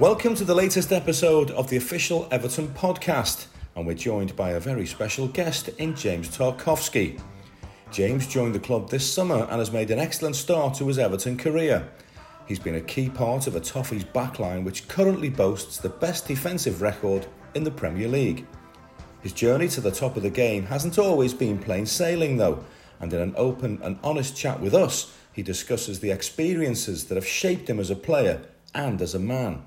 Welcome to the latest episode of the official Everton podcast, and we're joined by a very special guest in James Tarkowski. James joined the club this summer and has made an excellent start to his Everton career. He's been a key part of a Toffees backline which currently boasts the best defensive record in the Premier League. His journey to the top of the game hasn't always been plain sailing though, and in an open and honest chat with us, he discusses the experiences that have shaped him as a player and as a man.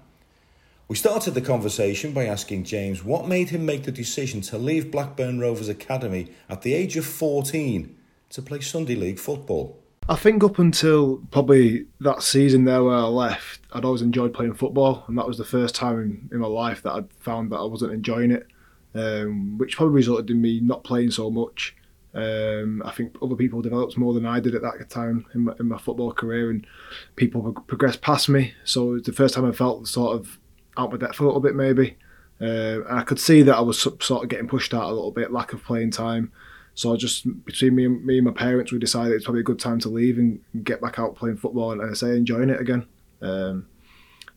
We started the conversation by asking James what made him make the decision to leave Blackburn Rovers Academy at the age of 14 to play Sunday League football. I think up until probably that season there where I left, I'd always enjoyed playing football, and that was the first time in, in my life that I'd found that I wasn't enjoying it, um, which probably resulted in me not playing so much. Um, I think other people developed more than I did at that time in my, in my football career, and people progressed past me. So it was the first time I felt sort of out my depth a little bit, maybe. Uh, and I could see that I was sort of getting pushed out a little bit, lack of playing time. So just between me and me and my parents, we decided it's probably a good time to leave and get back out playing football and, I say enjoying it again. Um,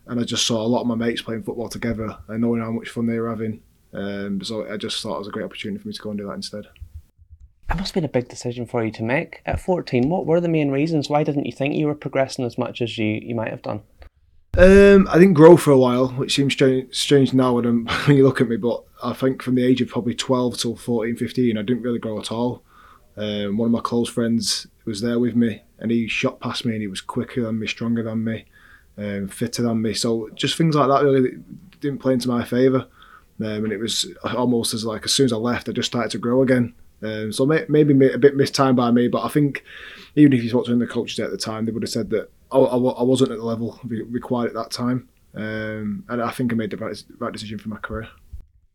and I just saw a lot of my mates playing football together and knowing how much fun they were having. Um, so I just thought it was a great opportunity for me to go and do that instead. It must have been a big decision for you to make at 14. What were the main reasons? Why didn't you think you were progressing as much as you, you might have done? Um, I didn't grow for a while, which seems strange, strange now when, when, you look at me, but I think from the age of probably 12 till 14, 15, I didn't really grow at all. Um, one of my close friends was there with me and he shot past me and he was quicker than me, stronger than me, um, fitter than me. So just things like that really didn't play into my favour. Um, and it was almost as like as soon as I left, I just started to grow again. Um, so may, maybe a bit mistimed by me, but I think even if you spoke to the coaches at the time, they would have said that I, I, I wasn't at the level required at that time. Um, and I think I made the right, right decision for my career.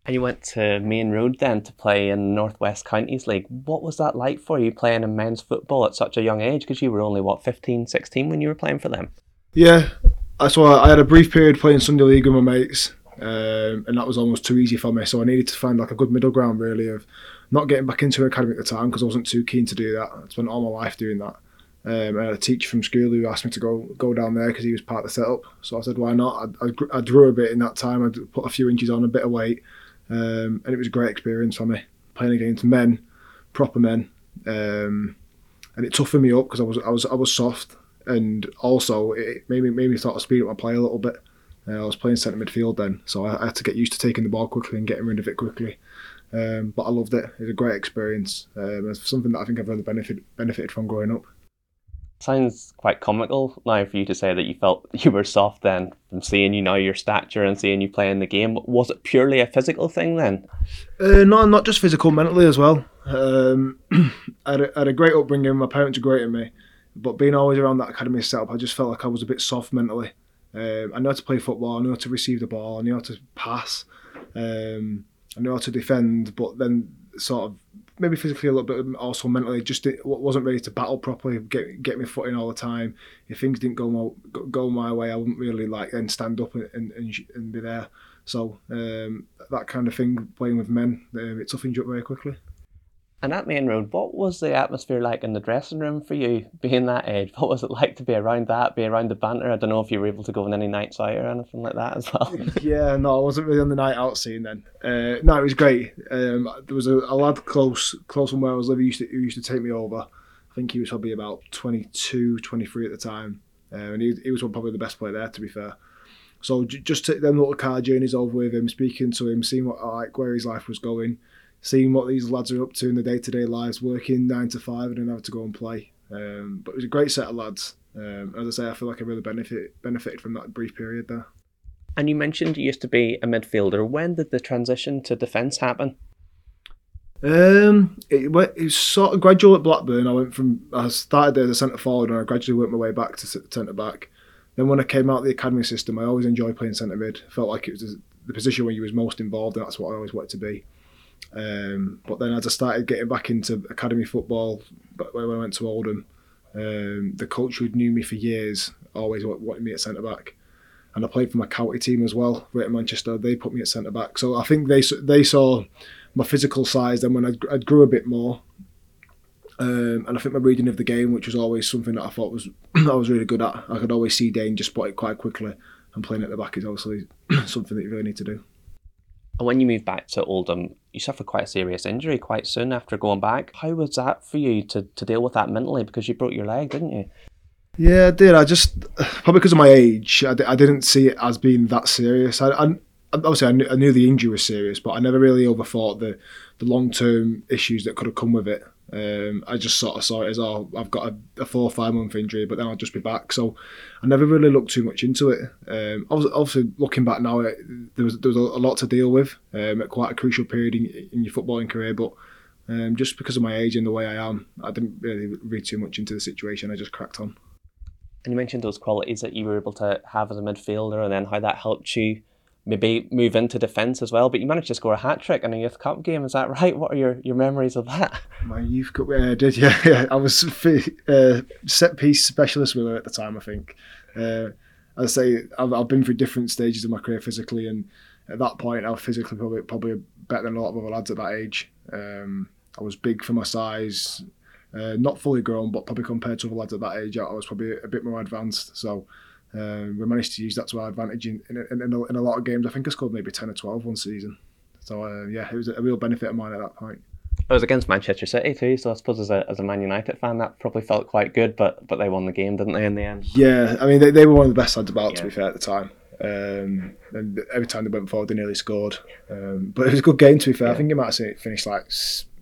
And you went to Maine Road then to play in the Northwest Counties League. What was that like for you playing in men's football at such a young age? Because you were only, what, 15, 16 when you were playing for them? Yeah, so I had a brief period playing Sunday League with my mates, um, and that was almost too easy for me. So I needed to find like a good middle ground, really, of not getting back into academy at the time because I wasn't too keen to do that. I spent all my life doing that. Um, a teacher from school who asked me to go go down there because he was part of the setup. So I said, why not? I, I, I, drew a bit in that time. I put a few inches on, a bit of weight, um, and it was a great experience for me playing against men, proper men, um, and it toughened me up because I was I was I was soft, and also it made me made me sort of speed up my play a little bit. Uh, I was playing centre midfield then, so I, I, had to get used to taking the ball quickly and getting rid of it quickly. Um, but I loved it. It was a great experience. Um, it's something that I think I've really benefit, benefited from growing up. Sounds quite comical now for you to say that you felt you were soft then from seeing you now your stature and seeing you play in the game. Was it purely a physical thing then? Uh, no, not just physical, mentally as well. Um, I, had a, I, had a, great upbringing. My parents were great at me, but being always around that academy setup, I just felt like I was a bit soft mentally. Um, I know how to play football. I know how to receive the ball. I know how to pass. Um, I know how to defend, but then sort of maybe physically a little bit, also mentally, just wasn't ready to battle properly, get get me footing all the time. If things didn't go my go my way, I wouldn't really like then stand up and and, and be there. So um, that kind of thing, playing with men, uh, it toughens you up very quickly. And at Maine Road, what was the atmosphere like in the dressing room for you, being that age? What was it like to be around that, be around the banter? I don't know if you were able to go on any nights out or anything like that as well. yeah, no, I wasn't really on the night out scene then. Uh, no, it was great. Um, there was a, a, lad close, close from where I was living, used to, who used to take me over. I think he was probably about 22, 23 at the time, uh, and he, he was probably the best player there, to be fair. So j- just take them little car journeys over with him, speaking to him, seeing what like where his life was going seeing what these lads are up to in their day to day lives, working nine to five and then having to go and play. Um, but it was a great set of lads. Um, as I say, I feel like I really benefit, benefited from that brief period there. And you mentioned you used to be a midfielder. When did the transition to defence happen? Um, it, it was sort of gradual at Blackburn. I went from I started there as a centre forward, and I gradually worked my way back to centre back. Then when I came out of the academy system, I always enjoyed playing centre mid. felt like it was the position where you was most involved, and that's what I always wanted to be. Um, but then as I started getting back into academy football, when I went to Oldham, um, the coach who knew me for years always wanted me at centre back, and I played for my county team as well, Greater Manchester. They put me at centre back, so I think they they saw my physical size. Then when I, I grew a bit more, um, and I think my reading of the game, which was always something that I thought was I was really good at. I could always see danger, spot it quite quickly, and playing at the back is obviously something that you really need to do. And when you moved back to Oldham, you suffered quite a serious injury quite soon after going back. How was that for you to, to deal with that mentally? Because you broke your leg, didn't you? Yeah, I did. I just probably because of my age, I, I didn't see it as being that serious. I, I obviously I knew, I knew, the injury was serious, but I never really overthought the the long term issues that could have come with it. Um, I just sort of saw it as, oh, I've got a, a, four or five month injury, but then I'll just be back. So I never really looked too much into it. Um, obviously, looking back now, it, there was there was a lot to deal with um, at quite a crucial period in, in your footballing career. But um, just because of my age and the way I am, I didn't really read too much into the situation. I just cracked on. And you mentioned those qualities that you were able to have as a midfielder, and then how that helped you maybe move into defence as well. But you managed to score a hat trick in a youth cup game. Is that right? What are your, your memories of that? My youth cup, yeah, I did. Yeah, yeah. I was uh, set piece specialist with her at the time. I think. Uh, I say I've, I've been through different stages of my career physically, and at that point, I was physically probably probably better than a lot of other lads at that age. Um, I was big for my size, uh, not fully grown, but probably compared to other lads at that age, I was probably a bit more advanced. So um, we managed to use that to our advantage in, in, in, in, a, in, a, lot of games. I think I scored maybe 10 or 12 one season. So, uh, yeah, it was a real benefit of mine at that point. I was against Manchester City too, so I suppose as a, as a Man United fan, that probably felt quite good, but but they won the game, didn't they, in the end? Yeah, I mean, they, they were one of the best sides about, yeah. to be fair, at the time. Um, and every time they went forward, they nearly scored. Um, but it was a good game, to be fair. Yeah. I think it might have finished like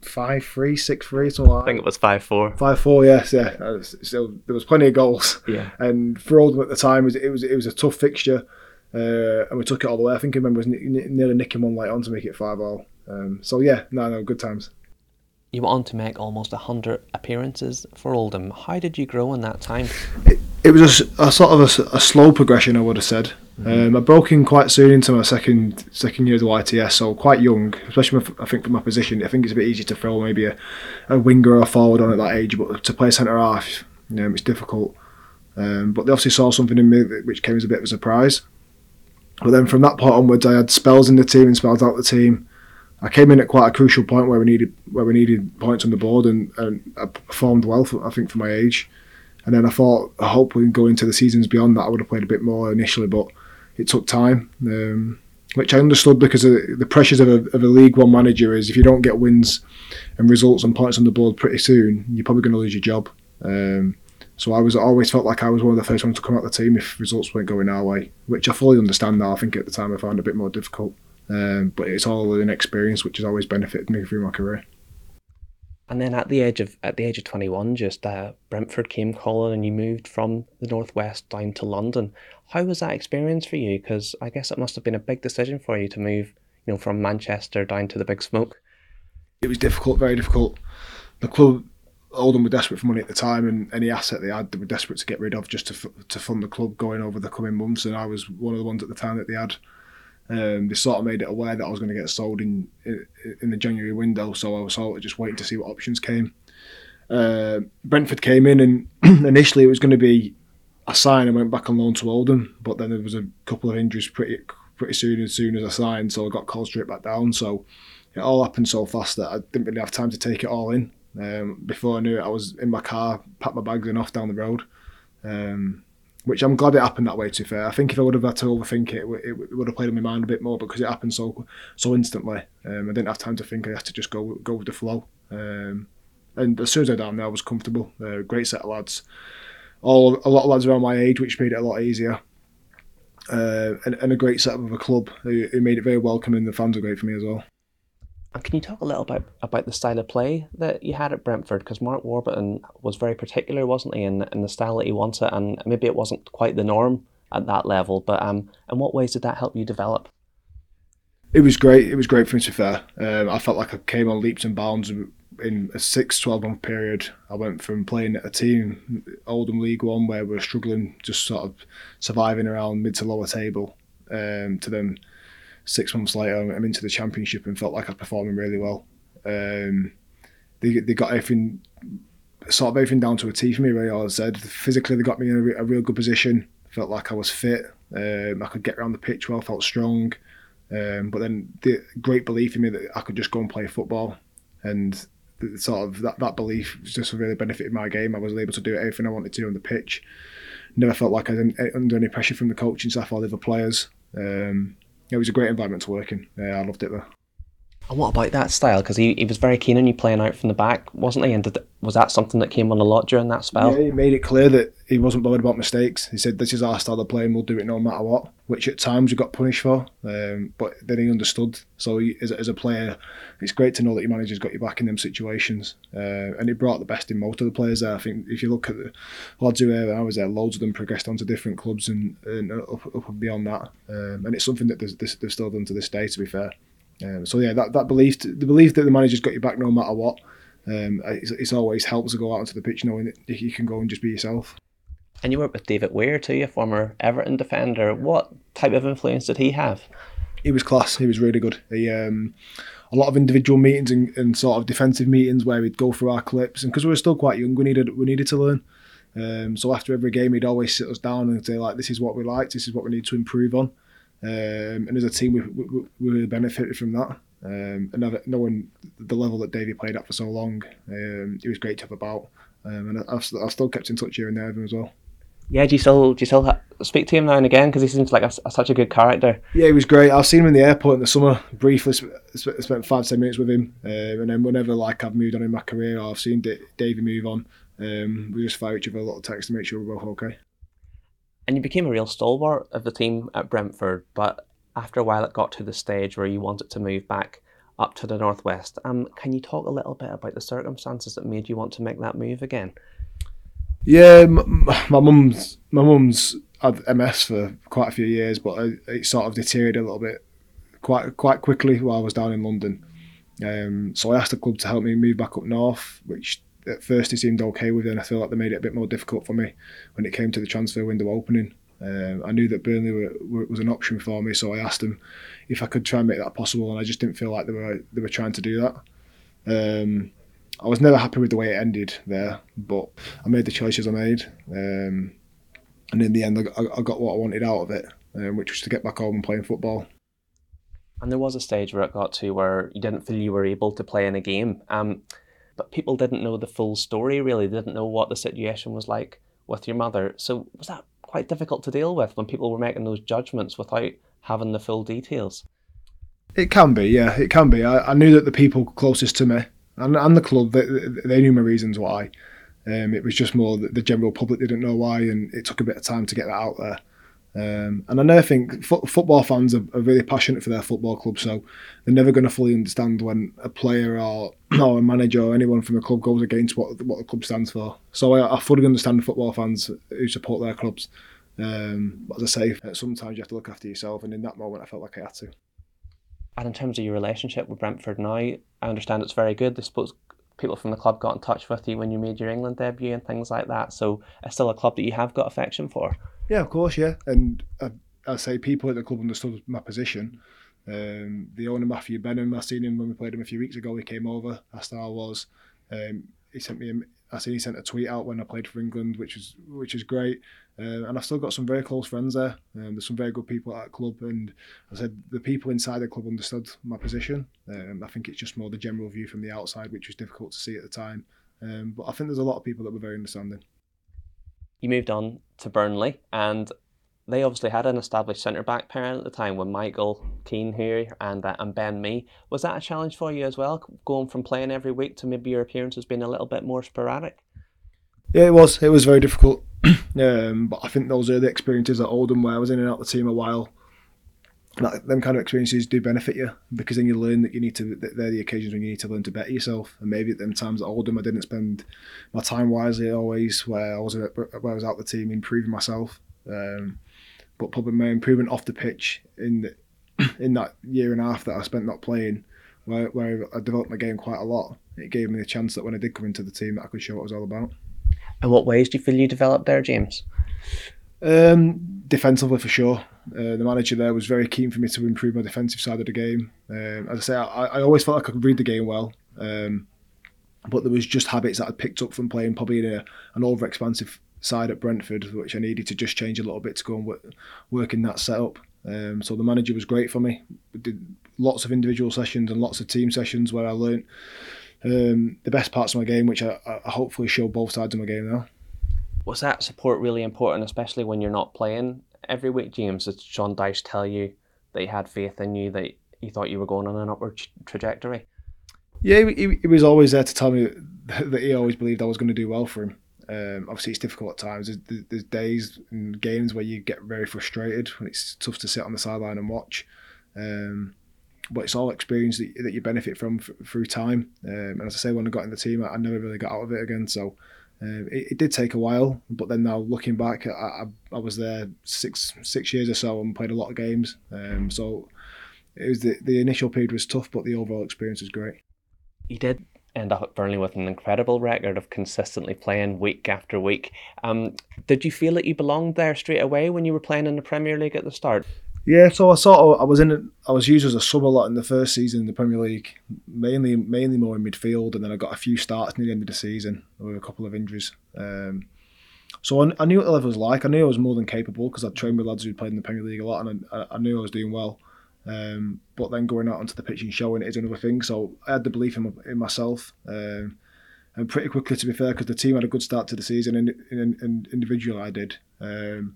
five three, six three, something like I think it was five four. Five four, yes, yeah. Still, there was plenty of goals. Yeah. And for Oldham at the time, it was it was, it was a tough fixture, uh, and we took it all the way. I think I remember was nearly nicking one light on to make it five all. Um, so yeah, no, no, good times. You went on to make almost hundred appearances for Oldham. How did you grow in that time? It, it was a, a sort of a, a, slow progression, I would have said. Mm-hmm. Um, I broke in quite soon into my second second year of the YTS, so quite young, especially I think from my position. I think it's a bit easy to throw maybe a, a winger or a forward on at that age, but to play centre half, you know, it's difficult. Um, but they obviously saw something in me which came as a bit of a surprise. But then from that point onwards, I had spells in the team and spells out the team. I came in at quite a crucial point where we needed where we needed points on the board, and, and I performed well. For, I think for my age. And then I thought, I hope we can go into the seasons beyond that. I would have played a bit more initially, but it took time, um, which I understood because the pressures of a, of a League One manager is if you don't get wins and results and points on the board pretty soon, you're probably going to lose your job. Um, so I was I always felt like I was one of the first ones to come out of the team if results weren't going our way, which I fully understand now. I think at the time I found it a bit more difficult, um, but it's all an experience which has always benefited me through my career. And then at the age of at the age of twenty one, just uh, Brentford came calling, and you moved from the northwest down to London. How was that experience for you? Because I guess it must have been a big decision for you to move, you know, from Manchester down to the Big Smoke. It was difficult, very difficult. The club, Oldham were desperate for money at the time, and any asset they had, they were desperate to get rid of just to to fund the club going over the coming months. And I was one of the ones at the time that they had um, they sort of made it aware that I was going to get sold in in the January window, so I was sort of just waiting to see what options came. Uh, Brentford came in, and initially it was going to be a sign. I went back on loan to Oldham, but then there was a couple of injuries pretty pretty soon as soon as I signed, so I got called straight back down. So it all happened so fast that I didn't really have time to take it all in. Um, before I knew it, I was in my car, packed my bags and off down the road. Um, which I'm glad it happened that way. To be fair, I think if I would have had to overthink it, it, it would have played on my mind a bit more because it happened so so instantly. Um, I didn't have time to think. I had to just go go with the flow. Um, and as soon as I down there, I was comfortable. Uh, great set of lads, all a lot of lads around my age, which made it a lot easier. Uh, and, and, a great setup of a club who, who made it very welcoming. The fans were great for me as well. And can you talk a little bit about the style of play that you had at Brentford? Because Mark Warburton was very particular, wasn't he, in, in the style that he wanted, and maybe it wasn't quite the norm at that level. But um, in what ways did that help you develop? It was great. It was great for me to fair. Um, I felt like I came on leaps and bounds in a six, 12 month period. I went from playing at a team, Oldham League One, where we are struggling, just sort of surviving around mid to lower table, um, to then six months later, I'm into the championship and felt like I was performing really well. Um, they, they got everything, sort of everything down to a T for me, really, all I said. Physically, they got me in a, a, real good position. Felt like I was fit. Um, I could get around the pitch well, felt strong. Um, but then the great belief in me that I could just go and play football. And the, sort of that, that belief just really benefited my game. I was able to do everything I wanted to do on the pitch. Never felt like I was under any pressure from the coaching staff or the other players. Um, it was a great environment to work in. Yeah, I loved it there. And what about that style? Because he, he was very keen on you playing out from the back, wasn't he? And did, was that something that came on a lot during that spell? Yeah, he made it clear that he wasn't bothered about mistakes. He said, "This is our style of play, and we'll do it no matter what." Which at times we got punished for, um, but then he understood. So he, as, as, a player, it's great to know that your manager's got your back in them situations, uh, and he brought the best in most of the players there. I think if you look at the lads who were I was there, loads of them progressed onto different clubs and, and up, up and beyond that, um, and it's something that they've still done to this day. To be fair. Um, so yeah, that, that belief, the belief that the manager's got your back no matter what, um, it's, it's, always helps to go out onto the pitch knowing that you can go and just be yourself. And you worked with David Weir too, a former Everton defender. What type of influence did he have? He was class. He was really good. He um, a lot of individual meetings and, and, sort of defensive meetings where we'd go through our clips, and because we were still quite young, we needed we needed to learn. Um, so after every game, he'd always sit us down and say like, "This is what we liked. This is what we need to improve on." Um, and as a team, we, we, we really benefited from that. Um, and knowing the level that Davey played at for so long, um, it was great to have about. Um, and I've, I've still kept in touch here and there with him as well. Yeah, do you still do you still ha- speak to him now and again because he seems like a, a, such a good character? Yeah, he was great. I've seen him in the airport in the summer briefly. Sp- spent five ten minutes with him, um, and then whenever like I've moved on in my career or I've seen D- Davey move on, um, we just fire each other a little text to make sure we're both okay and you became a real stalwart of the team at Brentford. But after a while, it got to the stage where you wanted to move back up to the northwest. Um, can you talk a little bit about the circumstances that made you want to make that move again? Yeah, my mum's my mum's had MS for quite a few years, but it sort of deteriorated a little bit quite quite quickly while I was down in London. Um, so I asked the club to help me move back up north, which at first he seemed okay with, and I feel like they made it a bit more difficult for me when it came to the transfer window opening. Um, I knew that Burnley were, were, was an option for me, so I asked them if I could try and make that possible, and I just didn't feel like they were they were trying to do that. Um, I was never happy with the way it ended there, but I made the choices I made, um, and in the end, I, I, got what I wanted out of it, um, which was to get back home and playing football. And there was a stage where it got to where you didn't feel you were able to play in a game. Um, but people didn't know the full story really, they didn't know what the situation was like with your mother. So was that quite difficult to deal with when people were making those judgments without having the full details? It can be, yeah, it can be. I, I knew that the people closest to me and, and the club, they, they knew my reasons why. Um, it was just more that the general public didn't know why, and it took a bit of time to get that out there. Um, and I never think fo- football fans are, are, really passionate for their football club, so they're never going to fully understand when a player or, or a manager or anyone from the club goes against what what the club stands for. So I, I fully understand football fans who support their clubs. Um, but as I say, sometimes you have to look after yourself, and in that moment, I felt like I had to. And in terms of your relationship with Brentford now, I understand it's very good. I suppose people from the club got in touch with you when you made your England debut and things like that. So it's still a club that you have got affection for. Yeah, of course, yeah. And I, I say people at the club understood my position. Um, the owner Matthew Benham, I seen him when we played him a few weeks ago. He came over, asked how I was. Um, he sent me. A, I seen he sent a tweet out when I played for England, which was which is great. Uh, and I've still got some very close friends there. Um, there's some very good people at that club, and I said the people inside the club understood my position. Um, I think it's just more the general view from the outside, which was difficult to see at the time. Um, but I think there's a lot of people that were very understanding you moved on to Burnley, and they obviously had an established centre back pairing at the time with Michael Keane here and uh, and Ben Mee. Was that a challenge for you as well, going from playing every week to maybe your appearances being a little bit more sporadic? Yeah, it was. It was very difficult. um, but I think those early experiences at Oldham, where I was in and out the team a while, that, them kind of experiences do benefit you because then you learn that you need to they're the occasions when you need to learn to better yourself. And maybe at them times at Oldham I didn't spend my time wisely always where I was where I was out the team improving myself. Um, but probably my improvement off the pitch in the, in that year and a half that I spent not playing where, where I developed my game quite a lot it gave me the chance that when I did come into the team that I could show what it was all about. And what ways do you feel you developed there James um, defensively for sure. Uh, the manager there was very keen for me to improve my defensive side of the game. Um, as I say, I, I, always felt like I could read the game well, um, but there was just habits that I'd picked up from playing probably in a, an over-expansive side at Brentford, which I needed to just change a little bit to go and work, work in that setup. Um, so the manager was great for me. We did lots of individual sessions and lots of team sessions where I learned um, the best parts of my game, which I, I hopefully show both sides of my game now. Was that support really important, especially when you're not playing every week, James? Did Sean Dyche tell you that he had faith in you, that he thought you were going on an upward trajectory? Yeah, he, he was always there to tell me that he always believed I was going to do well for him. Um, obviously, it's difficult at times. There's, there's, days and games where you get very frustrated when it's tough to sit on the sideline and watch. Um, but it's all experience that, that you benefit from f- through time. Um, and as I say, when I got in the team, I, I never really got out of it again. So um, it, it, did take a while, but then now looking back, I, I, I, was there six six years or so and played a lot of games. Um, so it was the, the initial period was tough, but the overall experience was great. You did end up at Burnley with an incredible record of consistently playing week after week. Um, did you feel that you belonged there straight away when you were playing in the Premier League at the start? Yeah, so I sort of I was in I was used as a sub a lot in the first season in the Premier League, mainly mainly more in midfield, and then I got a few starts near the end of the season with a couple of injuries. Um, so I, I, knew what the level was like. I knew I was more than capable because I'd trained with lads who played in the Premier League a lot, and I, I knew I was doing well. Um, but then going out onto the pitch and showing it is another thing. So I had the belief in, in myself. Um, and pretty quickly, to be fair, because the team had a good start to the season, and, and, and individually I did, um,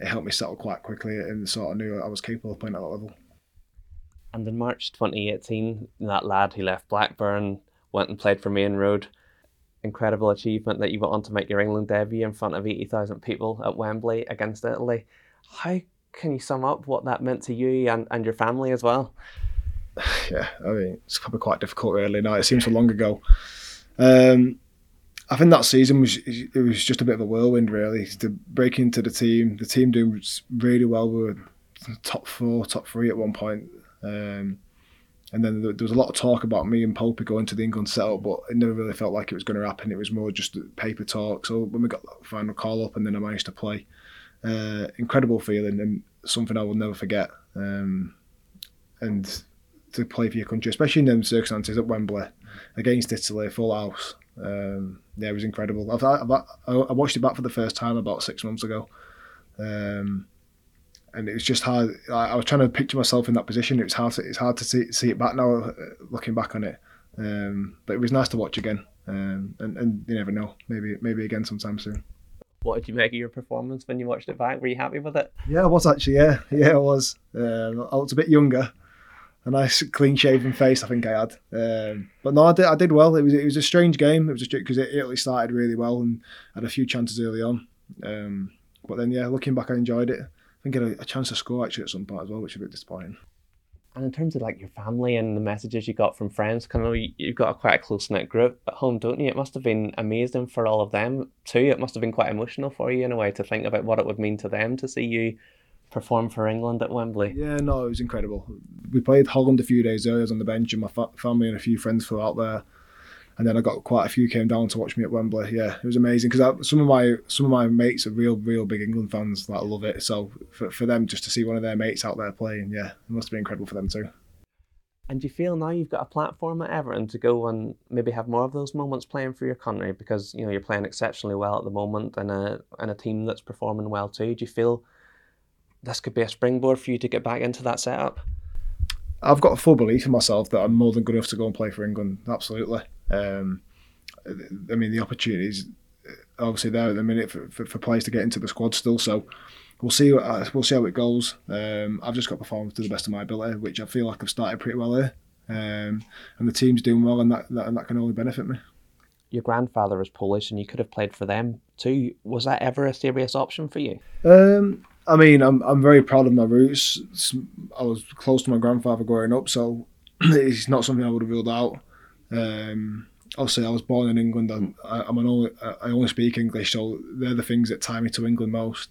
it helped me settle quite quickly and sort of knew I was capable of playing at that level. And in March 2018, that lad who left Blackburn went and played for Maine Road. Incredible achievement that you went on to make your England debut in front of 80,000 people at Wembley against Italy. How can you sum up what that meant to you and, and your family as well? Yeah, I mean, it's probably quite difficult, really. Now it seems so long ago. Um, I think that season was it was just a bit of a whirlwind, really. To break into the team, the team doing really well. We were top four, top three at one point. Um, and then there was a lot of talk about me and Popey going to the England setup, but it never really felt like it was going to happen. It was more just paper talk. So when we got that final call up, and then I managed to play, uh, incredible feeling and something I will never forget. Um, and to play for your country, especially in them circumstances at Wembley against Italy, full house. Um, yeah, it was incredible. I've, I've, i watched it back for the first time about six months ago, um, and it was just hard. I, I, was trying to picture myself in that position. It was hard. To, it's hard to see, see it back now, uh, looking back on it. Um, but it was nice to watch again, um, and, and you never know. Maybe maybe again sometime soon. What did you make of your performance when you watched it back? Were you happy with it? Yeah, I was actually. Yeah, yeah, I was. Um, I was a bit younger. A nice clean shaven face, I think I had. Um, but no, I did. I did well. It was. It was a strange game. It was because it Italy started really well and had a few chances early on. Um, but then, yeah, looking back, I enjoyed it. I think I had a, a chance to score actually at some point as well, which was a bit disappointing. And in terms of like your family and the messages you got from friends, kind of you've got a quite a close knit group at home, don't you? It must have been amazing for all of them too. It must have been quite emotional for you in a way to think about what it would mean to them to see you perform for England at Wembley. Yeah, no, it was incredible. We played Holland a few days earlier. On the bench, and my fa- family and a few friends flew out there and then I got quite a few came down to watch me at Wembley. Yeah, it was amazing because some of my some of my mates are real real big England fans. Like I love it. So for for them just to see one of their mates out there playing, yeah, it must have been incredible for them too. And do you feel now you've got a platform at Everton to go and maybe have more of those moments playing for your country because you know you're playing exceptionally well at the moment and a and a team that's performing well too. Do you feel this could be a springboard for you to get back into that setup? I've got a full belief in myself that I'm more than good enough to go and play for England. Absolutely. Um, I mean, the opportunities are obviously there at the minute for, for, for, players to get into the squad still. So we'll see. Uh, we'll see how it goes. Um, I've just got to perform to the best of my ability, which I feel like I've started pretty well here, um, and the team's doing well, and that, that and that can only benefit me. Your grandfather was Polish, and you could have played for them too. Was that ever a serious option for you? Um, I mean, I'm I'm very proud of my roots. I was close to my grandfather growing up, so it's not something I would have ruled out. Um, obviously, I was born in England. I'm, I'm an only, I only speak English, so they're the things that tie me to England most.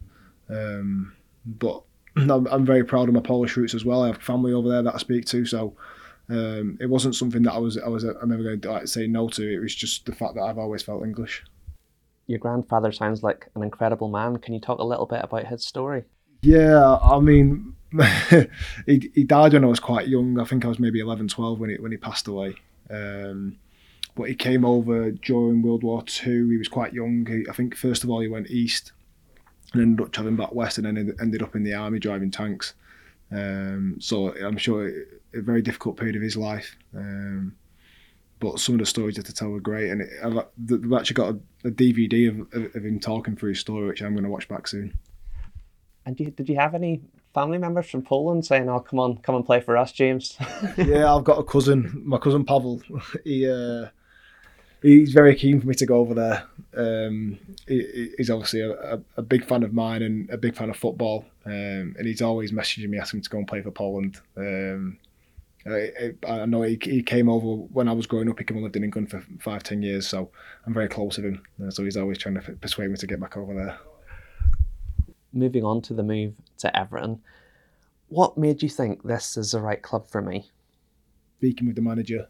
Um, but I'm, I'm, very proud of my Polish roots as well. I have family over there that I speak to, so um, it wasn't something that I was I was I'm never going to like, say no to. It was just the fact that I've always felt English. Your grandfather sounds like an incredible man. Can you talk a little bit about his story? Yeah, I mean, he, he died when I was quite young. I think I was maybe 11, 12 when he when he passed away. Um, but he came over during World War Two. He was quite young. He, I think first of all he went east, and ended up travelling back west, and then ended up in the army driving tanks. Um, so I'm sure a very difficult period of his life. Um, but some of the stories you have to tell were great. And it, I've, I've actually got a, a DVD of, of, of, him talking through his story, which I'm going to watch back soon. And you, did you have any family members from Poland saying, "Oh, come on, come and play for us, James"? yeah, I've got a cousin, my cousin Pavel. He uh, he's very keen for me to go over there. Um, he, he's obviously a, a, big fan of mine and a big fan of football, um, and he's always messaging me asking me to go and play for Poland. Um, I, I, know he, he came over when I was growing up. He came and lived in England for five, ten years, so I'm very close with him. Uh, so he's always trying to persuade me to get back over there. Moving on to the move to Everton, what made you think this is the right club for me? Speaking with the manager,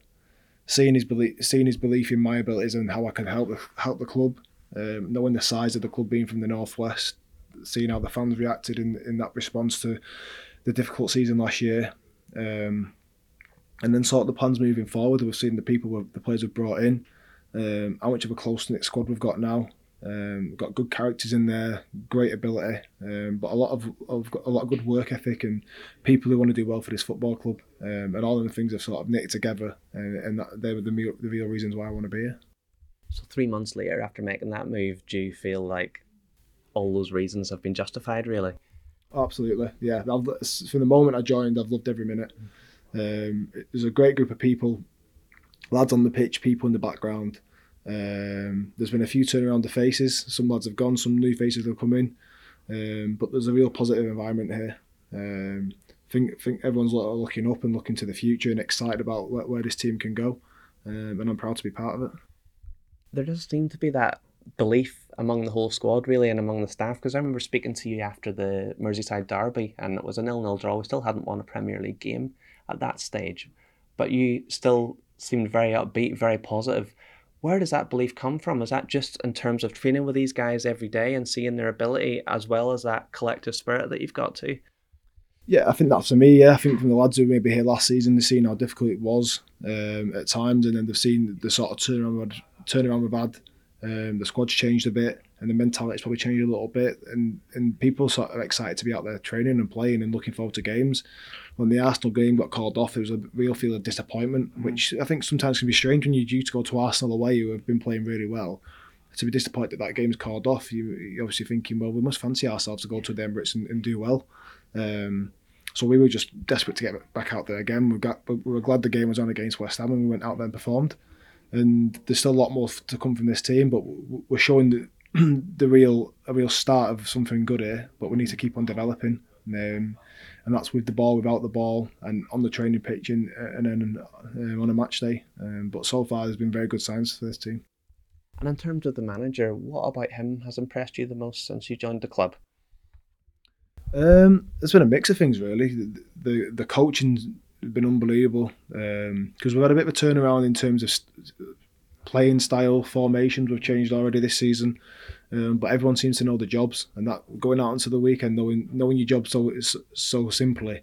seeing his belief, seeing his belief in my abilities and how I can help the, help the club, um, knowing the size of the club being from the northwest, seeing how the fans reacted in in that response to the difficult season last year. Um, and then sort of the plans moving forward. We've seen the people, the players we've brought in, um, how much of a close knit squad we've got now. Um, got good characters in there, great ability, um, but a lot of, of a lot of good work ethic and people who want to do well for this football club. Um, and all of the things have sort of knitted together, and, and that, they were the, the real reasons why I want to be here. So three months later, after making that move, do you feel like all those reasons have been justified? Really? Absolutely, yeah. I've, from the moment I joined, I've loved every minute. Um, there's a great group of people, lads on the pitch, people in the background. Um, there's been a few turnaround of faces. Some lads have gone, some new faces have come in. Um, but there's a real positive environment here. Um, think think everyone's looking up and looking to the future and excited about where, where this team can go. Um, and I'm proud to be part of it. There does seem to be that belief among the whole squad, really, and among the staff. Because I remember speaking to you after the Merseyside derby, and it was a nil-nil draw. We still hadn't won a Premier League game at that stage, but you still seemed very upbeat, very positive. Where does that belief come from? Is that just in terms of training with these guys every day and seeing their ability, as well as that collective spirit that you've got to? Yeah, I think that's for me. Yeah, I think from the lads who maybe here last season, they've seen how difficult it was um, at times, and then they've seen the sort of turnaround turnaround we've had. Um, the squad's changed a bit, and the mentality's probably changed a little bit, and and people sort of excited to be out there training and playing and looking forward to games when the Arsenal game got called off, there was a real feel of disappointment, mm. which I think sometimes can be strange when you're due to go to Arsenal away, who have been playing really well. To be disappointed that that game's called off, you, are obviously thinking, well, we must fancy ourselves to go to the Emirates and, and do well. Um, so we were just desperate to get back out there again. We got, we were glad the game was on against West Ham and we went out there and performed. And there's still a lot more to come from this team, but we're showing the, the real a real start of something good here. But we need to keep on developing. Um, and that's with the ball, without the ball, and on the training pitch, and, and then um, on a match day. Um, but so far, there's been very good signs for this team. And in terms of the manager, what about him has impressed you the most since you joined the club? Um, there's been a mix of things really. The the, the coaching's been unbelievable because um, we've had a bit of a turnaround in terms of playing style, formations. We've changed already this season. Um, but everyone seems to know the jobs, and that going out into the weekend, knowing knowing your job so so simply,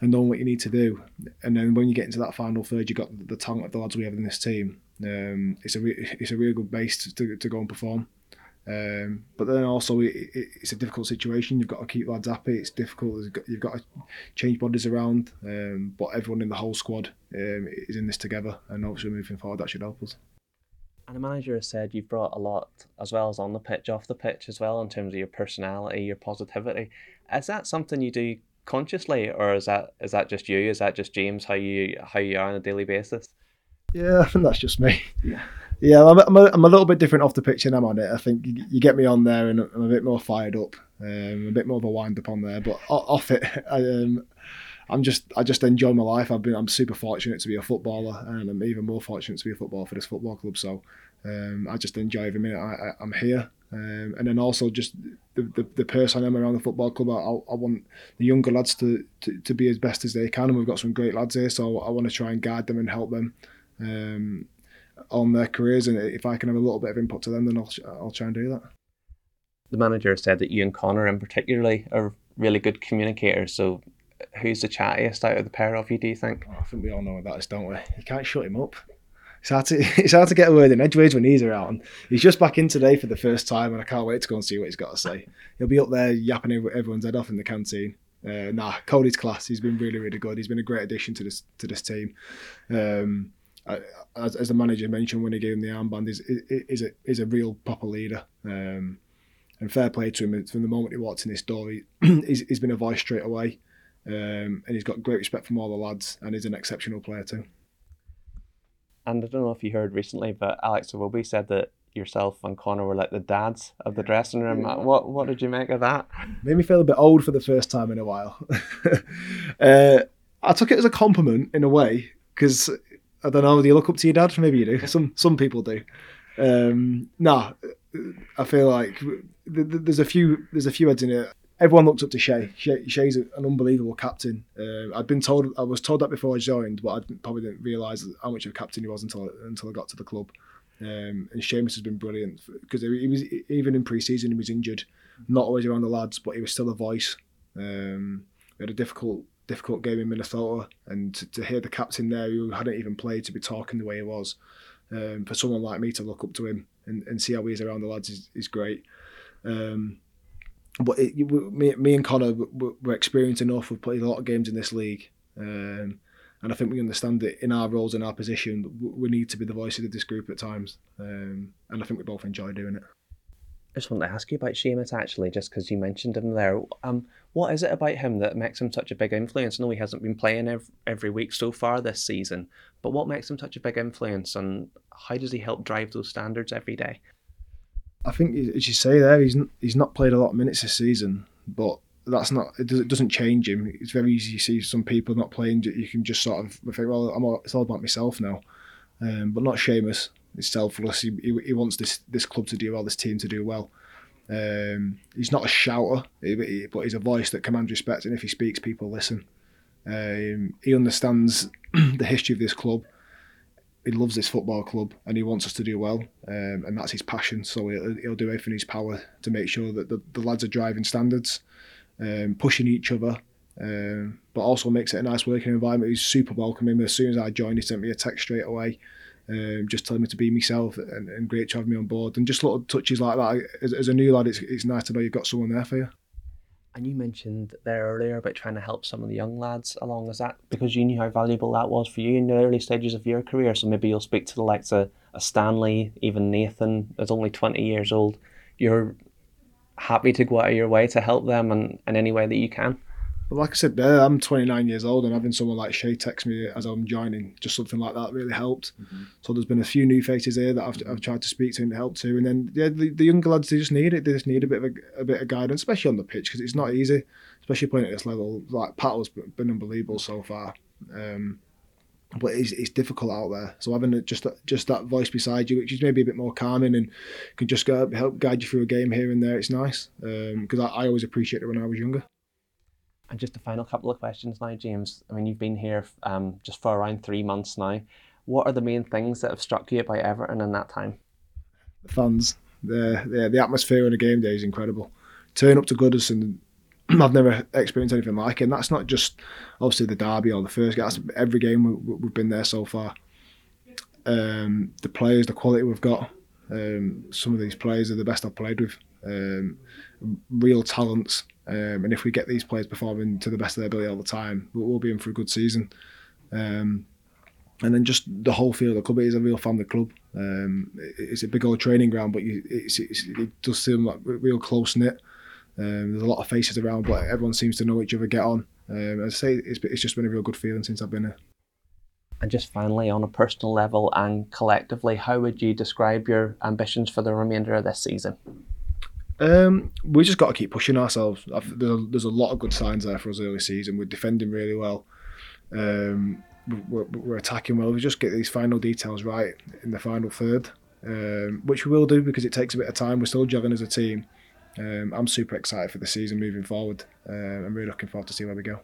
and knowing what you need to do, and then when you get into that final third, you have got the talent of the lads we have in this team. Um, it's a re- it's a really good base to, to go and perform. Um, but then also it, it, it's a difficult situation. You've got to keep lads happy. It's difficult. You've got to change bodies around. Um, but everyone in the whole squad um, is in this together, and obviously moving forward, that should help us. And the manager has said you've brought a lot, as well as on the pitch, off the pitch as well, in terms of your personality, your positivity. Is that something you do consciously, or is that is that just you? Is that just James how you how you are on a daily basis? Yeah, I think that's just me. Yeah, yeah, I'm, I'm, a, I'm a little bit different off the pitch than I'm on it. I think you, you get me on there and I'm a bit more fired up, um, a bit more of a wind up on there. But off it, I, um, I'm just I just enjoy my life. I've been I'm super fortunate to be a footballer, and I'm even more fortunate to be a footballer for this football club. So um, I just enjoy every minute I, am here. Um, and then also just the, the, the, person I am around the football club. I, I want the younger lads to, to, to, be as best as they can, and we've got some great lads here. So I want to try and guide them and help them um, on their careers. And if I can have a little bit of input to them, then I'll I'll try and do that. The manager said that you and Conor, in particularly, are really good communicators. So who's the chattiest out of the pair of you? Do you think? Oh, I think we all know what that is, don't we? You can't shut him up. It's hard to it's hard to get a word in edgeways when he's around. He's just back in today for the first time, and I can't wait to go and see what he's got to say. He'll be up there yapping everyone's head off in the canteen. Uh, nah, Coady's class. He's been really, really good. He's been a great addition to this to this team. Um, as, as the manager mentioned when he gave him the armband, is is a is a real proper leader. Um, and fair play to him from the moment he walked in this door. He, he's, he's been a voice straight away, um, and he's got great respect from all the lads, and he's an exceptional player too. And I don't know if you heard recently, but Alex Iwobi said that yourself and Conor were like the dads of the dressing room. What what did you make of that? Made me feel a bit old for the first time in a while. uh, I took it as a compliment in a way because I don't know. Do you look up to your dad? Maybe you do. Some some people do. Um, nah, I feel like there's a few there's a few heads in it. Everyone looked up to Shay. Shay's an unbelievable captain. Uh, I'd been told I was told that before I joined, but I probably didn't realise how much of a captain he was until until I got to the club. Um, and Seamus has been brilliant because he was even in pre-season he was injured, not always around the lads, but he was still a voice. Um, we had a difficult difficult game in Minnesota, and to, to, hear the captain there who hadn't even played to be talking the way he was, um, for someone like me to look up to him and, and see how he is around the lads is, is great. Um, but it, me, me and Conor were experienced enough. We've played a lot of games in this league, um, and I think we understand that in our roles, and our position, we need to be the voice of this group at times. Um, and I think we both enjoy doing it. I just want to ask you about Seamus actually, just because you mentioned him there. Um, what is it about him that makes him such a big influence? I know he hasn't been playing every week so far this season, but what makes him such a big influence, and how does he help drive those standards every day? I think, as you say there, he's he's not played a lot of minutes this season, but that's not it, does, not change him. It's very easy to see some people not playing. You can just sort of think, well, I'm all, it's all about myself now, um, but not Seamus. He's selfless. He, he, he, wants this this club to do well, this team to do well. Um, he's not a shouter, but he's a voice that commands respect, and if he speaks, people listen. Um, he understands the history of this club. He loves this football club, and he wants us to do well, um, and that's his passion. So he'll, he'll, do everything in his power to make sure that the, the lads are driving standards, um, pushing each other, um, but also makes it a nice working environment. He's super welcoming. As soon as I joined, he sent me a text straight away um, just telling me to be myself and, and, great to have me on board. And just little touches like that. As, as, a new lad, it's, it's nice to know you've got someone there for you. And you mentioned there earlier about trying to help some of the young lads along. Is that because you knew how valuable that was for you in the early stages of your career? So maybe you'll speak to the likes of, of Stanley, even Nathan, that's only 20 years old. You're happy to go out of your way to help them in, in any way that you can? But like I said there, I'm 29 years old, and having someone like Shay text me as I'm joining, just something like that really helped. Mm-hmm. So there's been a few new faces here that I've, I've tried to speak to and help to, and then yeah, the, the younger lads they just need it. They just need a bit of a, a bit of guidance, especially on the pitch because it's not easy, especially playing at this level. Like Patto's been unbelievable so far. Um, but it's, it's difficult out there. So having just just that voice beside you, which is maybe a bit more calming and can just go, help guide you through a game here and there, it's nice. Because um, I, I always appreciated it when I was younger. And just a final couple of questions now, James. I mean, you've been here um, just for around three months now. What are the main things that have struck you about Everton in that time? The fans, the the, the atmosphere on a game day is incredible. Turn up to Goodison, I've never experienced anything like it. And that's not just obviously the derby or the first game. That's every game we, have been there so far. Um, the players, the quality we've got. Um, some of these players are the best I've played with. Um, real talents. Um, and if we get these players performing to the best of their ability all the time, we'll, we'll be in for a good season. Um, and then just the whole feel of the club it is a real family club. Um, it's a big old training ground, but you, it's, it's, it does seem like real close knit. Um, there's a lot of faces around, but everyone seems to know each other, get on. Um, I say it's, it's just been a real good feeling since I've been here. And just finally, on a personal level and collectively, how would you describe your ambitions for the remainder of this season? Um, we just got to keep pushing ourselves. There's a, there's a lot of good signs there for us early season. We're defending really well. Um, we're, we're, attacking well. We just get these final details right in the final third, um, which we will do because it takes a bit of time. We're still juggling as a team. Um, I'm super excited for the season moving forward. Uh, I'm really looking forward to see where we go.